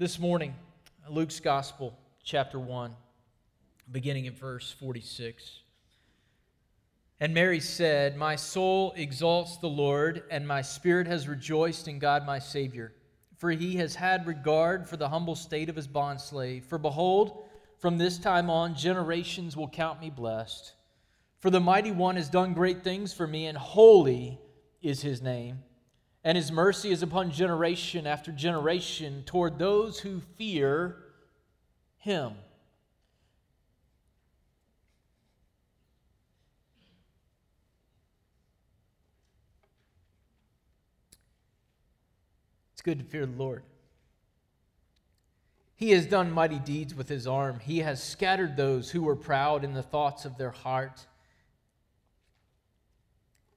This morning, Luke's Gospel, chapter 1, beginning in verse 46. And Mary said, My soul exalts the Lord, and my spirit has rejoiced in God my Savior, for he has had regard for the humble state of his bondslave. For behold, from this time on, generations will count me blessed. For the mighty one has done great things for me, and holy is his name. And his mercy is upon generation after generation toward those who fear him. It's good to fear the Lord. He has done mighty deeds with his arm. He has scattered those who were proud in the thoughts of their heart.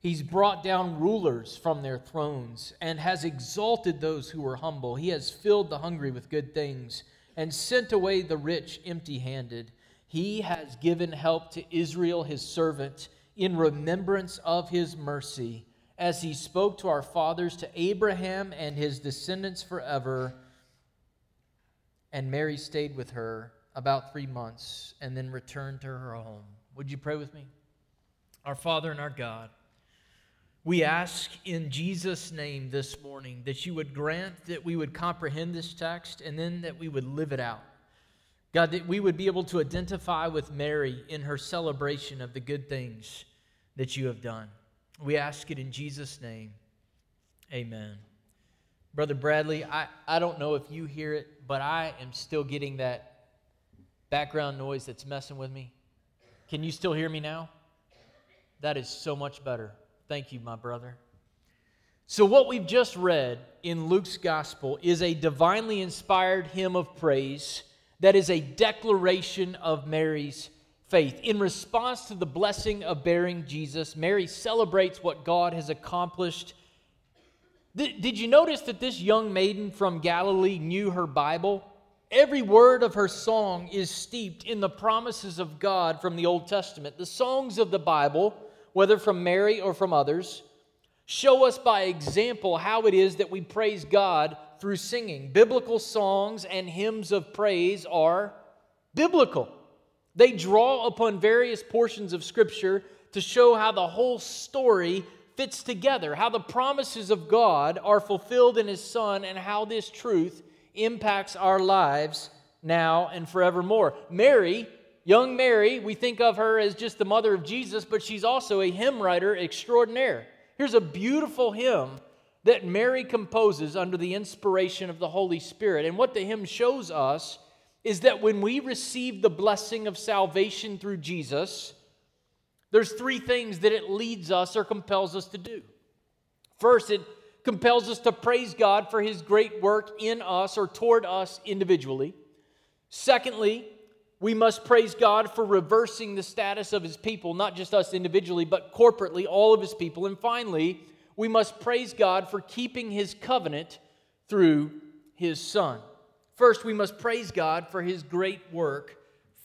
He's brought down rulers from their thrones and has exalted those who were humble. He has filled the hungry with good things and sent away the rich empty handed. He has given help to Israel, his servant, in remembrance of his mercy as he spoke to our fathers, to Abraham and his descendants forever. And Mary stayed with her about three months and then returned to her home. Would you pray with me? Our Father and our God, we ask in Jesus' name this morning that you would grant that we would comprehend this text and then that we would live it out. God, that we would be able to identify with Mary in her celebration of the good things that you have done. We ask it in Jesus' name. Amen. Brother Bradley, I, I don't know if you hear it, but I am still getting that background noise that's messing with me. Can you still hear me now? That is so much better. Thank you, my brother. So, what we've just read in Luke's gospel is a divinely inspired hymn of praise that is a declaration of Mary's faith. In response to the blessing of bearing Jesus, Mary celebrates what God has accomplished. Did you notice that this young maiden from Galilee knew her Bible? Every word of her song is steeped in the promises of God from the Old Testament. The songs of the Bible, whether from Mary or from others, show us by example how it is that we praise God through singing. Biblical songs and hymns of praise are biblical. They draw upon various portions of Scripture to show how the whole story fits together, how the promises of God are fulfilled in His Son, and how this truth impacts our lives now and forevermore. Mary, young Mary, we think of her as just the mother of Jesus, but she's also a hymn writer extraordinaire. Here's a beautiful hymn that Mary composes under the inspiration of the Holy Spirit. And what the hymn shows us is that when we receive the blessing of salvation through Jesus, there's three things that it leads us or compels us to do. First, it compels us to praise God for his great work in us or toward us individually. Secondly, we must praise God for reversing the status of his people, not just us individually, but corporately, all of his people. And finally, we must praise God for keeping his covenant through his son. First, we must praise God for his great work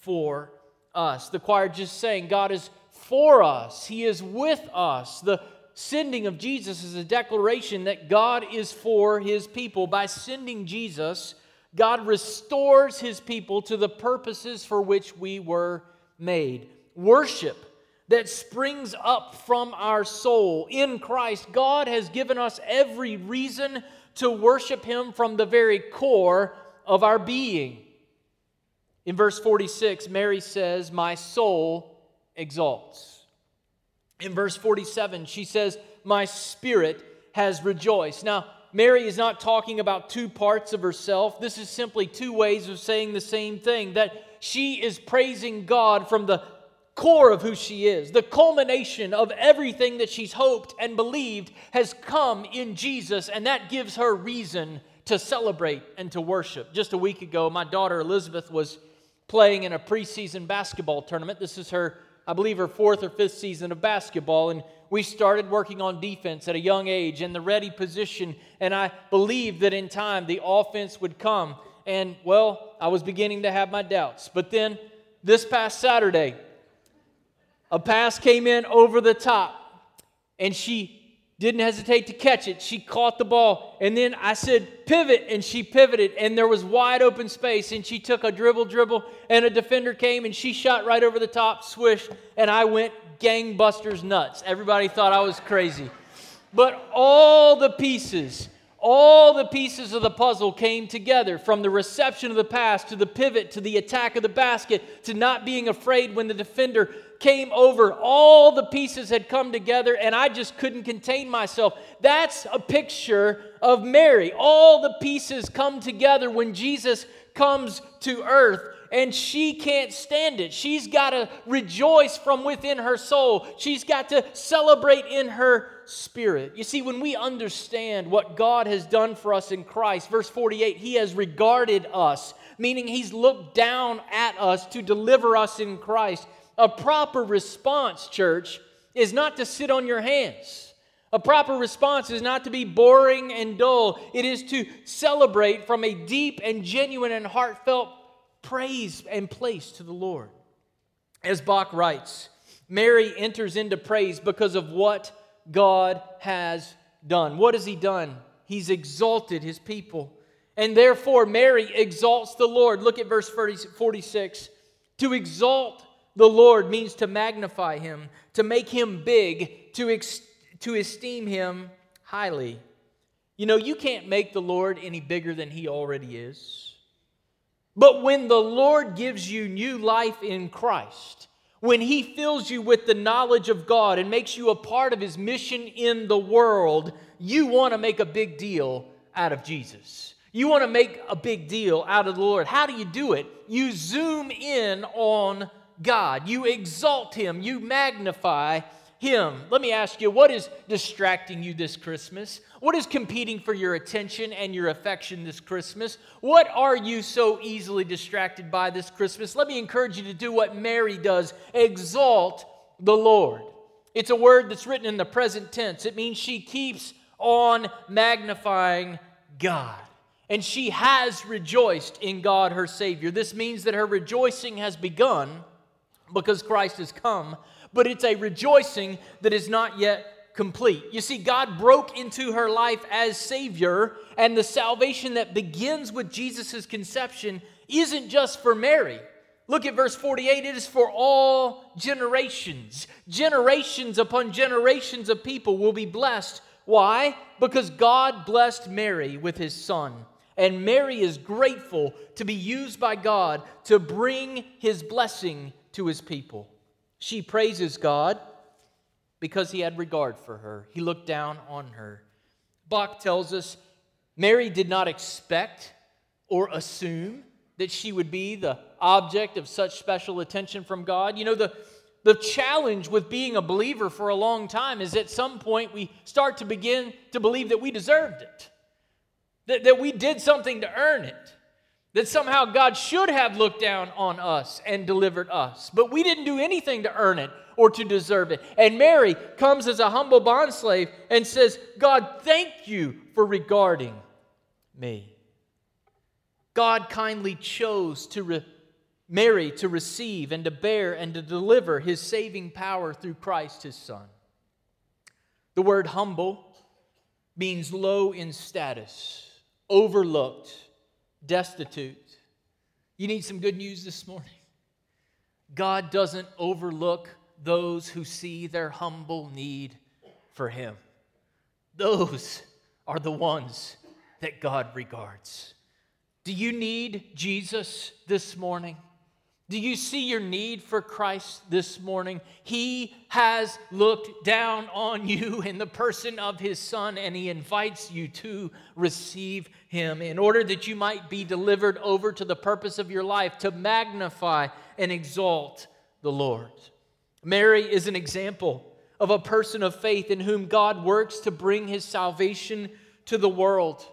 for us. The choir just saying, God is for us, he is with us. The sending of Jesus is a declaration that God is for his people. By sending Jesus, God restores his people to the purposes for which we were made. Worship that springs up from our soul in Christ. God has given us every reason to worship him from the very core of our being. In verse 46, Mary says, My soul exalts. In verse 47, she says, My spirit has rejoiced. Now, Mary is not talking about two parts of herself. This is simply two ways of saying the same thing that she is praising God from the core of who she is. The culmination of everything that she's hoped and believed has come in Jesus, and that gives her reason to celebrate and to worship. Just a week ago, my daughter Elizabeth was playing in a preseason basketball tournament. This is her, I believe, her fourth or fifth season of basketball. And we started working on defense at a young age in the ready position. And I believed that in time the offense would come. And, well, I was beginning to have my doubts. But then this past Saturday, a pass came in over the top, and she didn't hesitate to catch it. She caught the ball. And then I said, pivot, and she pivoted, and there was wide open space. And she took a dribble, dribble, and a defender came, and she shot right over the top, swish, and I went gangbusters nuts. Everybody thought I was crazy. But all the pieces, all the pieces of the puzzle came together from the reception of the pass to the pivot to the attack of the basket to not being afraid when the defender came over. All the pieces had come together, and I just couldn't contain myself. That's a picture of Mary. All the pieces come together when Jesus comes to earth and she can't stand it. She's got to rejoice from within her soul. She's got to celebrate in her spirit. You see, when we understand what God has done for us in Christ, verse 48, He has regarded us, meaning He's looked down at us to deliver us in Christ. A proper response, church, is not to sit on your hands. A proper response is not to be boring and dull. It is to celebrate from a deep and genuine and heartfelt praise and place to the Lord. As Bock writes, Mary enters into praise because of what God has done. What has He done? He's exalted His people. And therefore, Mary exalts the Lord. Look at verse 46. To exalt the Lord means to magnify him, to make him big, to, ex- to esteem him highly. You know, you can't make the Lord any bigger than he already is. But when the Lord gives you new life in Christ, when he fills you with the knowledge of God and makes you a part of his mission in the world, you want to make a big deal out of Jesus. You want to make a big deal out of the Lord. How do you do it? You zoom in on God. You exalt Him. You magnify Him. Let me ask you what is distracting you this Christmas? What is competing for your attention and your affection this Christmas? What are you so easily distracted by this Christmas? Let me encourage you to do what Mary does exalt the Lord. It's a word that's written in the present tense, it means she keeps on magnifying God. And she has rejoiced in God, her Savior. This means that her rejoicing has begun because Christ has come, but it's a rejoicing that is not yet complete. You see, God broke into her life as Savior, and the salvation that begins with Jesus' conception isn't just for Mary. Look at verse 48 it is for all generations. Generations upon generations of people will be blessed. Why? Because God blessed Mary with his son. And Mary is grateful to be used by God to bring his blessing to his people. She praises God because he had regard for her. He looked down on her. Bock tells us Mary did not expect or assume that she would be the object of such special attention from God. You know, the, the challenge with being a believer for a long time is at some point we start to begin to believe that we deserved it, that, that we did something to earn it that somehow God should have looked down on us and delivered us. But we didn't do anything to earn it or to deserve it. And Mary comes as a humble bondslave and says, God, thank you for regarding me. God kindly chose to re- Mary to receive and to bear and to deliver his saving power through Christ his Son. The word humble means low in status, overlooked destitute. You need some good news this morning. God doesn't overlook those who see their humble need for Him. Those are the ones that God regards. Do you need Jesus this morning? Do you see your need for Christ this morning? He has looked down on you in the person of his Son, and he invites you to receive him in order that you might be delivered over to the purpose of your life to magnify and exalt the Lord. Mary is an example of a person of faith in whom God works to bring his salvation to the world.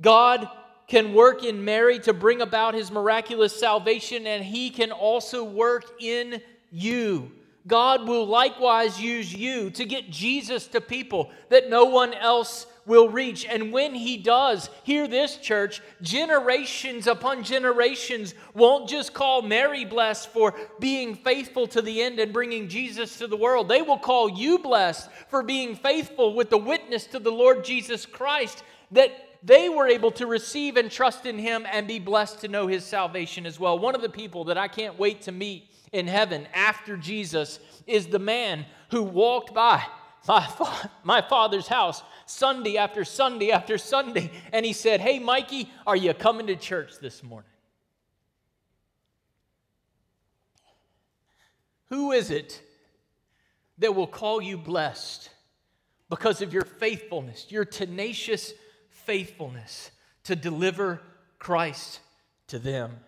God can work in Mary to bring about his miraculous salvation, and he can also work in you God will likewise use you to get Jesus to people that no one else will reach. And when He does, hear this, church, generations upon generations won't just call Mary blessed for being faithful to the end and bringing Jesus to the world. They will call you blessed for being faithful with the witness to the Lord Jesus Christ that they were able to receive and trust in him and be blessed to know his salvation as well. One of the people that I can't wait to meet in heaven after Jesus is the man who walked by my, fa- my father's house Sunday after Sunday after Sunday, and he said, Hey, Mikey, are you coming to church this morning? Who is it that will call you blessed because of your faithfulness, your tenacious faithfulness to deliver Christ to them?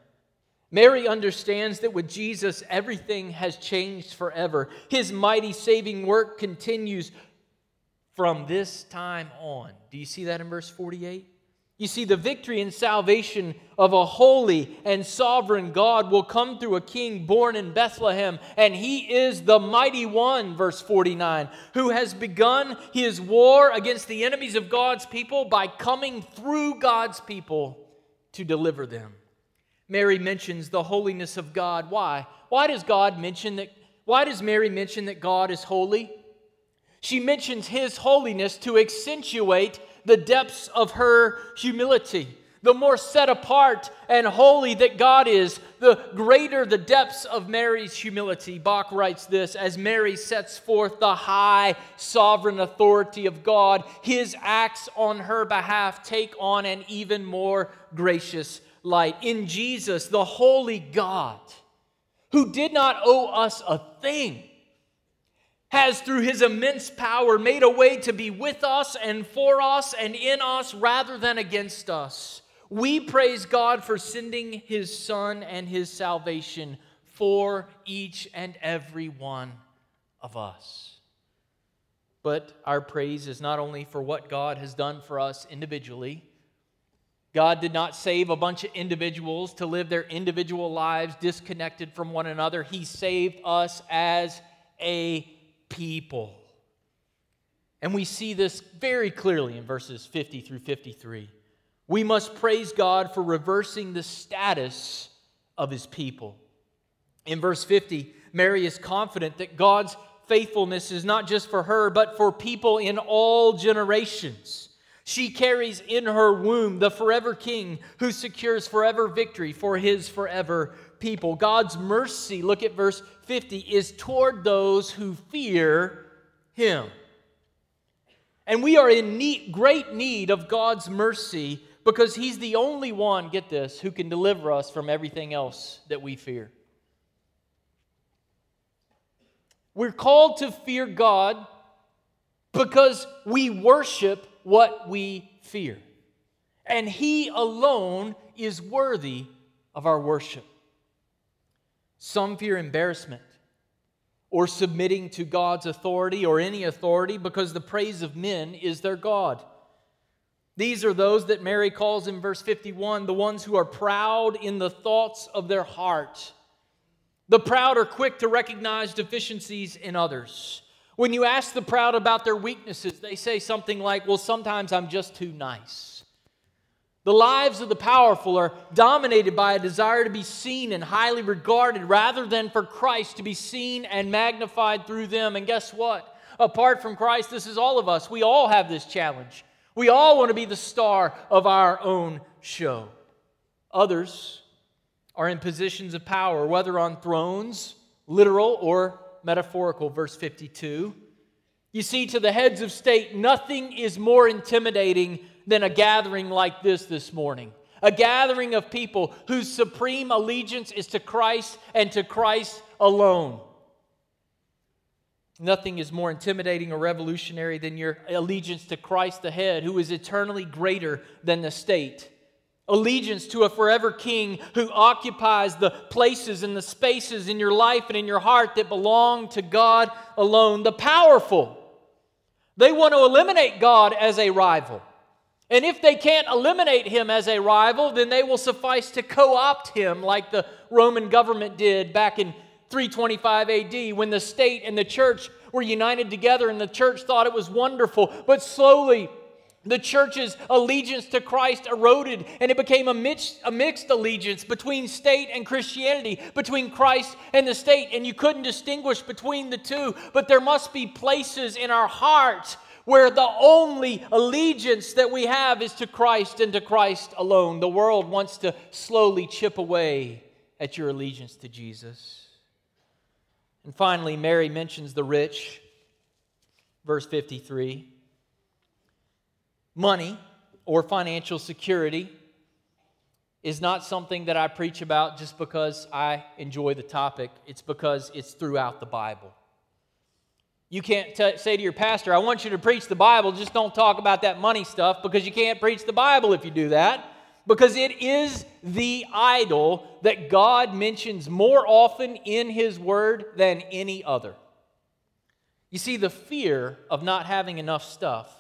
Mary understands that with Jesus, everything has changed forever. His mighty saving work continues from this time on. Do you see that in verse 48? You see, the victory and salvation of a holy and sovereign God will come through a king born in Bethlehem, and he is the mighty one, verse 49, who has begun his war against the enemies of God's people by coming through God's people to deliver them. Mary mentions the holiness of God. Why? Why does God mention that? Why does Mary mention that God is holy? She mentions his holiness to accentuate the depths of her humility. The more set apart and holy that God is, the greater the depths of Mary's humility. Bock writes this as Mary sets forth the high sovereign authority of God, his acts on her behalf take on an even more gracious light. In Jesus, the holy God, who did not owe us a thing, has through his immense power made a way to be with us and for us and in us rather than against us. We praise God for sending his Son and his salvation for each and every one of us. But our praise is not only for what God has done for us individually God did not save a bunch of individuals to live their individual lives disconnected from one another. He saved us as a people. And we see this very clearly in verses 50 through 53. We must praise God for reversing the status of his people. In verse 50, Mary is confident that God's faithfulness is not just for her, but for people in all generations. She carries in her womb the forever king who secures forever victory for his forever people. God's mercy, look at verse 50, is toward those who fear him. And we are in great need of God's mercy because he's the only one, get this, who can deliver us from everything else that we fear. We're called to fear God because we worship what we fear. And He alone is worthy of our worship. Some fear embarrassment or submitting to God's authority or any authority because the praise of men is their God. These are those that Mary calls in verse 51 the ones who are proud in the thoughts of their heart. The proud are quick to recognize deficiencies in others. When you ask the proud about their weaknesses, they say something like, Well, sometimes I'm just too nice. The lives of the powerful are dominated by a desire to be seen and highly regarded rather than for Christ to be seen and magnified through them. And guess what? Apart from Christ, this is all of us. We all have this challenge. We all want to be the star of our own show. Others are in positions of power, whether on thrones, literal or metaphorical, verse 52. You see, to the heads of state, nothing is more intimidating than a gathering like this this morning. A gathering of people whose supreme allegiance is to Christ and to Christ alone. Nothing is more intimidating or revolutionary than your allegiance to Christ the head, who is eternally greater than the state allegiance to a forever king who occupies the places and the spaces in your life and in your heart that belong to God alone. The powerful, they want to eliminate God as a rival. And if they can't eliminate him as a rival, then they will suffice to co opt him like the Roman government did back in 325 AD when the state and the church were united together and the church thought it was wonderful. But slowly, the church's allegiance to Christ eroded, and it became a mixed, a mixed, allegiance between state and Christianity, between Christ and the state, and you couldn't distinguish between the two. But there must be places in our hearts where the only allegiance that we have is to Christ and to Christ alone. The world wants to slowly chip away at your allegiance to Jesus. And finally, Mary mentions the rich, verse 53 money or financial security is not something that I preach about just because I enjoy the topic. It's because it's throughout the Bible. You can't t- say to your pastor, I want you to preach the Bible, just don't talk about that money stuff because you can't preach the Bible if you do that. Because it is the idol that God mentions more often in His Word than any other. You see, the fear of not having enough stuff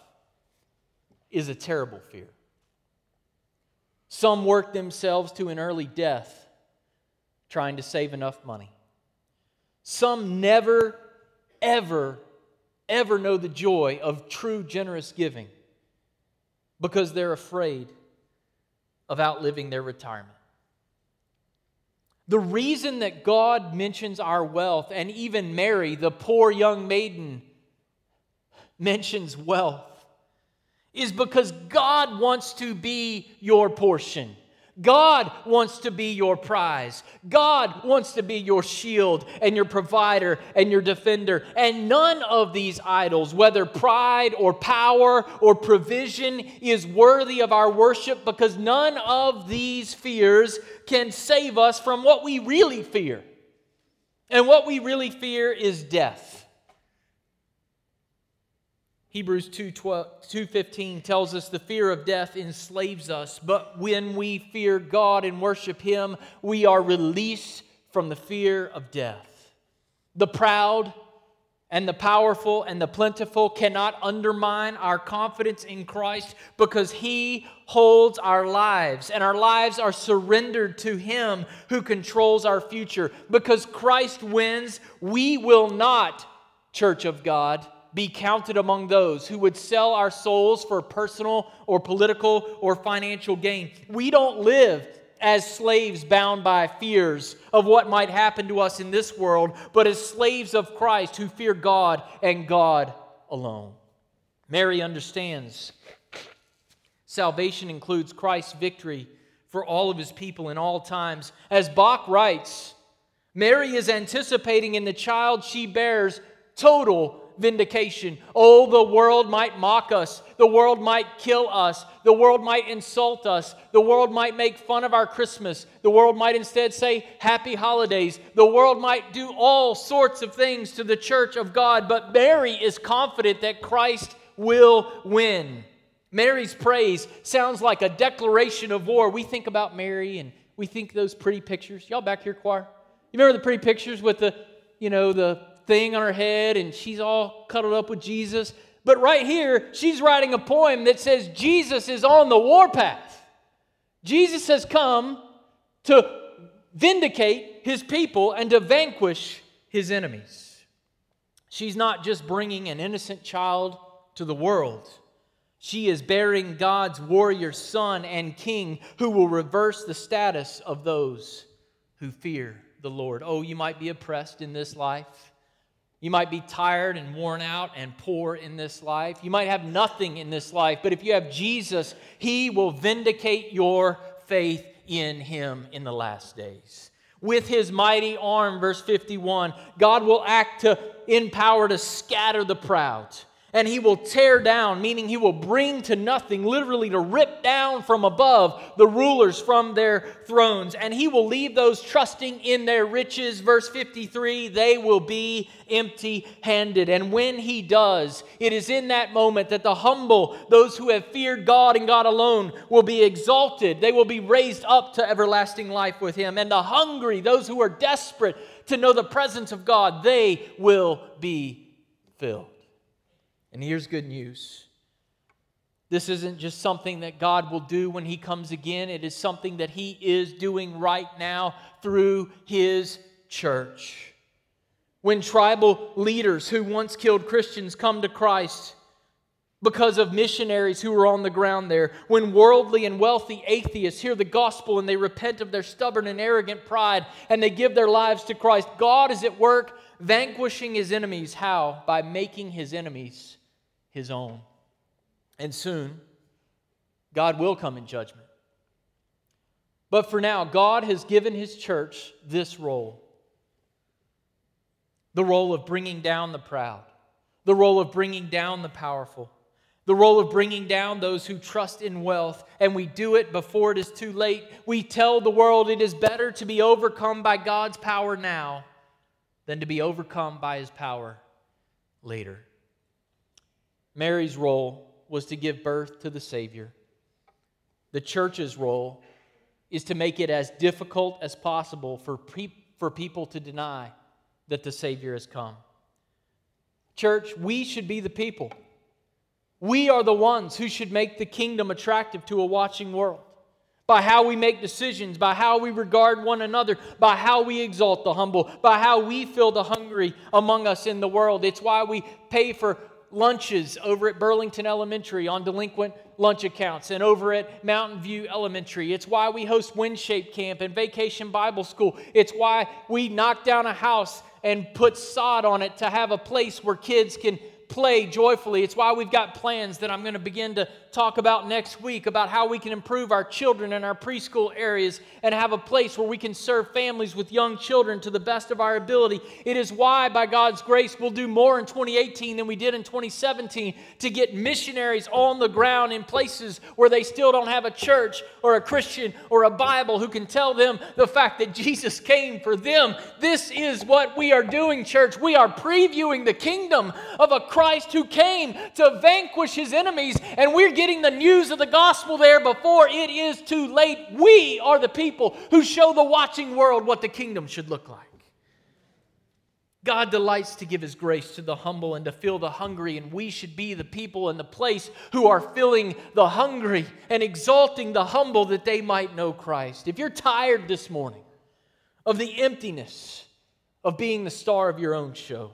is a terrible fear. Some work themselves to an early death trying to save enough money. Some never, ever, ever know the joy of true generous giving because they're afraid of outliving their retirement. The reason that God mentions our wealth, and even Mary, the poor young maiden, mentions wealth, is because God wants to be your portion. God wants to be your prize. God wants to be your shield and your provider and your defender. And none of these idols, whether pride or power or provision, is worthy of our worship because none of these fears can save us from what we really fear. And what we really fear is death. Hebrews 2:15 tells us the fear of death enslaves us, but when we fear God and worship him, we are released from the fear of death. The proud and the powerful and the plentiful cannot undermine our confidence in Christ because he holds our lives and our lives are surrendered to him who controls our future. Because Christ wins, we will not, church of God, be counted among those who would sell our souls for personal or political or financial gain. We don't live as slaves bound by fears of what might happen to us in this world, but as slaves of Christ who fear God and God alone. Mary understands salvation includes Christ's victory for all of his people in all times. As Bock writes, Mary is anticipating in the child she bears total vindication. Oh, the world might mock us. The world might kill us. The world might insult us. The world might make fun of our Christmas. The world might instead say, Happy holidays. The world might do all sorts of things to the church of God, but Mary is confident that Christ will win. Mary's praise sounds like a declaration of war. We think about Mary and we think those pretty pictures. Y'all back here, choir? You remember the pretty pictures with the, you know, the thing on her head and she's all cuddled up with Jesus. But right here, she's writing a poem that says Jesus is on the warpath. Jesus has come to vindicate his people and to vanquish his enemies. She's not just bringing an innocent child to the world. She is bearing God's warrior son and king who will reverse the status of those who fear the Lord. Oh, you might be oppressed in this life. You might be tired and worn out and poor in this life. You might have nothing in this life, but if you have Jesus, He will vindicate your faith in Him in the last days. With His mighty arm, verse 51, God will act to, in power to scatter the proud and he will tear down, meaning he will bring to nothing, literally to rip down from above the rulers from their thrones. And he will leave those trusting in their riches. Verse 53 they will be empty handed. And when he does, it is in that moment that the humble, those who have feared God and God alone, will be exalted. They will be raised up to everlasting life with him. And the hungry, those who are desperate to know the presence of God, they will be filled. And here's good news. This isn't just something that God will do when He comes again. It is something that He is doing right now through His church. When tribal leaders who once killed Christians come to Christ because of missionaries who were on the ground there. When worldly and wealthy atheists hear the gospel and they repent of their stubborn and arrogant pride and they give their lives to Christ, God is at work vanquishing his enemies. How? By making his enemies his own. And soon, God will come in judgment. But for now, God has given his church this role the role of bringing down the proud, the role of bringing down the powerful the role of bringing down those who trust in wealth, and we do it before it is too late. We tell the world it is better to be overcome by God's power now than to be overcome by his power later. Mary's role was to give birth to the Savior. The church's role is to make it as difficult as possible for, pe- for people to deny that the Savior has come. Church, we should be the people we are the ones who should make the kingdom attractive to a watching world by how we make decisions, by how we regard one another, by how we exalt the humble, by how we fill the hungry among us in the world. It's why we pay for lunches over at Burlington Elementary on delinquent lunch accounts and over at Mountain View Elementary. It's why we host WinShape Camp and Vacation Bible School. It's why we knock down a house and put sod on it to have a place where kids can play joyfully. It's why we've got plans that I'm going to begin to talk about next week about how we can improve our children in our preschool areas and have a place where we can serve families with young children to the best of our ability. It is why, by God's grace, we'll do more in 2018 than we did in 2017 to get missionaries on the ground in places where they still don't have a church or a Christian or a Bible who can tell them the fact that Jesus came for them. This is what we are doing, church. We are previewing the kingdom of a Christ who came to vanquish his enemies, and we're getting the news of the gospel there before it is too late. We are the people who show the watching world what the kingdom should look like. God delights to give his grace to the humble and to fill the hungry, and we should be the people in the place who are filling the hungry and exalting the humble that they might know Christ. If you're tired this morning of the emptiness of being the star of your own show,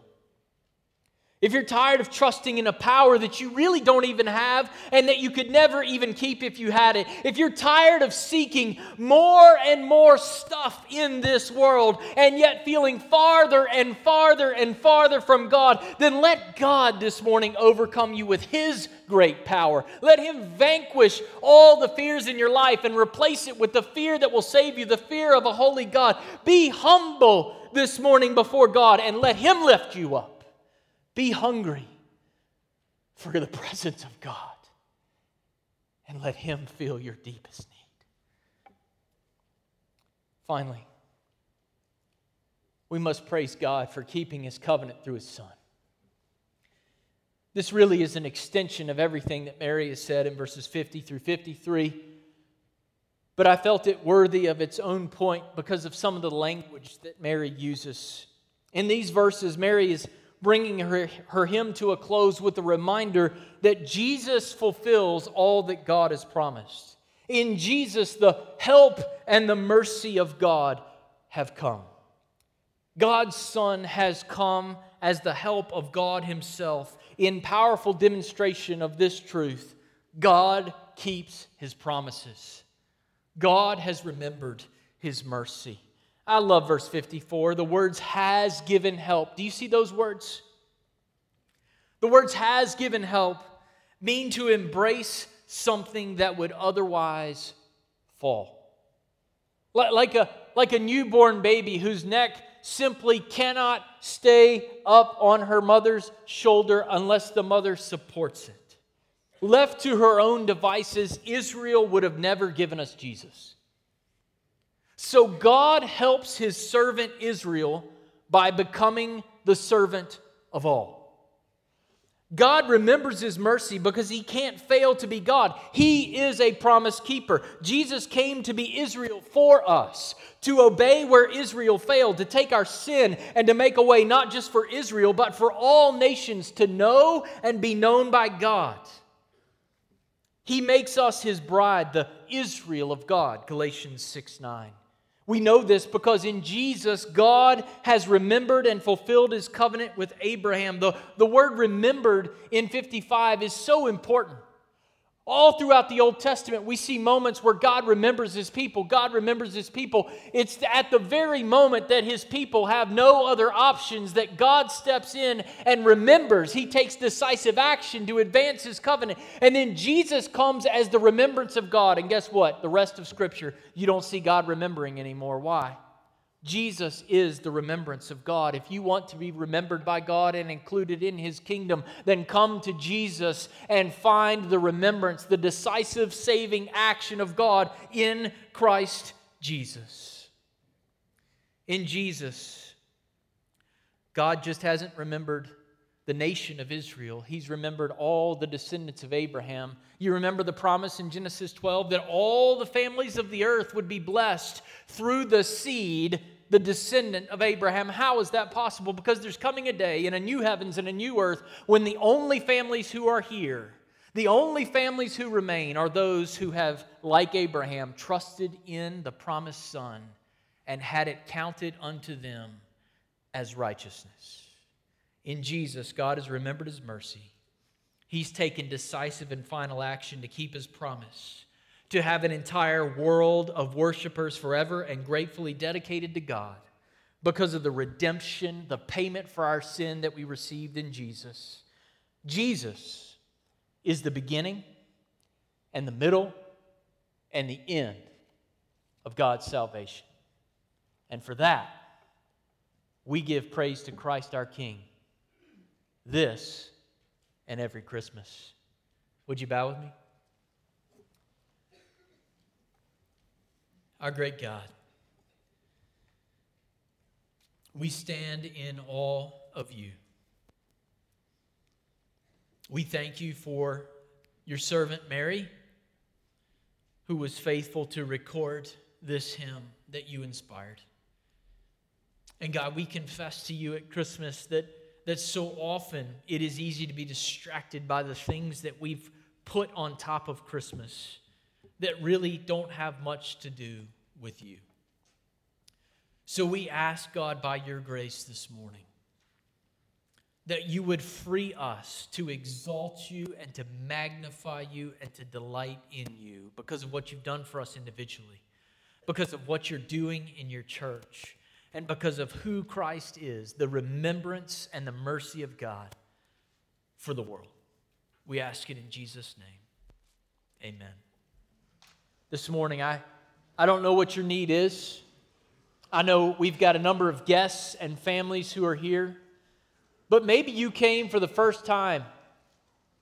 if you're tired of trusting in a power that you really don't even have and that you could never even keep if you had it, if you're tired of seeking more and more stuff in this world and yet feeling farther and farther and farther from God, then let God this morning overcome you with His great power. Let Him vanquish all the fears in your life and replace it with the fear that will save you, the fear of a holy God. Be humble this morning before God and let Him lift you up. Be hungry for the presence of God and let Him fill your deepest need. Finally, we must praise God for keeping His covenant through His Son. This really is an extension of everything that Mary has said in verses 50 through 53. But I felt it worthy of its own point because of some of the language that Mary uses. In these verses, Mary is bringing her, her hymn to a close with a reminder that Jesus fulfills all that God has promised. In Jesus, the help and the mercy of God have come. God's Son has come as the help of God Himself in powerful demonstration of this truth. God keeps His promises. God has remembered His mercy. I love verse 54. The words has given help. Do you see those words? The words has given help mean to embrace something that would otherwise fall. Like a, like a newborn baby whose neck simply cannot stay up on her mother's shoulder unless the mother supports it. Left to her own devices, Israel would have never given us Jesus. So God helps his servant Israel by becoming the servant of all. God remembers his mercy because he can't fail to be God. He is a promise keeper. Jesus came to be Israel for us, to obey where Israel failed, to take our sin and to make a way not just for Israel, but for all nations to know and be known by God. He makes us his bride, the Israel of God, Galatians 6 9. We know this because in Jesus, God has remembered and fulfilled his covenant with Abraham. The, the word remembered in 55 is so important. All throughout the Old Testament, we see moments where God remembers his people. God remembers his people. It's at the very moment that his people have no other options that God steps in and remembers. He takes decisive action to advance his covenant. And then Jesus comes as the remembrance of God. And guess what? The rest of Scripture, you don't see God remembering anymore. Why? Jesus is the remembrance of God. If you want to be remembered by God and included in His kingdom, then come to Jesus and find the remembrance, the decisive saving action of God in Christ Jesus. In Jesus, God just hasn't remembered the nation of Israel. He's remembered all the descendants of Abraham. You remember the promise in Genesis 12 that all the families of the earth would be blessed through the seed the descendant of Abraham. How is that possible? Because there's coming a day in a new heavens and a new earth when the only families who are here, the only families who remain, are those who have, like Abraham, trusted in the promised Son and had it counted unto them as righteousness. In Jesus, God has remembered his mercy. He's taken decisive and final action to keep his promise to have an entire world of worshipers forever and gratefully dedicated to God because of the redemption, the payment for our sin that we received in Jesus. Jesus is the beginning and the middle and the end of God's salvation. And for that, we give praise to Christ our King this and every Christmas. Would you bow with me? Our great God, we stand in awe of you. We thank you for your servant Mary, who was faithful to record this hymn that you inspired. And God, we confess to you at Christmas that, that so often it is easy to be distracted by the things that we've put on top of Christmas that really don't have much to do with you. So we ask God by your grace this morning that you would free us to exalt you and to magnify you and to delight in you because of what you've done for us individually, because of what you're doing in your church, and because of who Christ is, the remembrance and the mercy of God for the world. We ask it in Jesus' name. Amen. This morning, I, I don't know what your need is. I know we've got a number of guests and families who are here, but maybe you came for the first time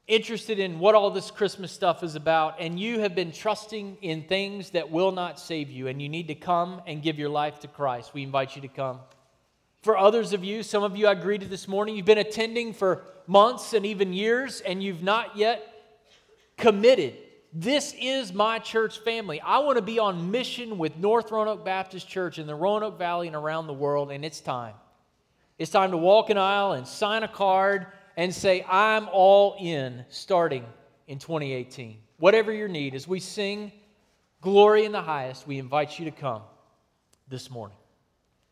interested in what all this Christmas stuff is about, and you have been trusting in things that will not save you, and you need to come and give your life to Christ. We invite you to come. For others of you, some of you I greeted this morning, you've been attending for months and even years, and you've not yet committed this is my church family. I want to be on mission with North Roanoke Baptist Church in the Roanoke Valley and around the world, and it's time. It's time to walk an aisle and sign a card and say, I'm all in starting in 2018. Whatever your need, as we sing Glory in the Highest, we invite you to come this morning.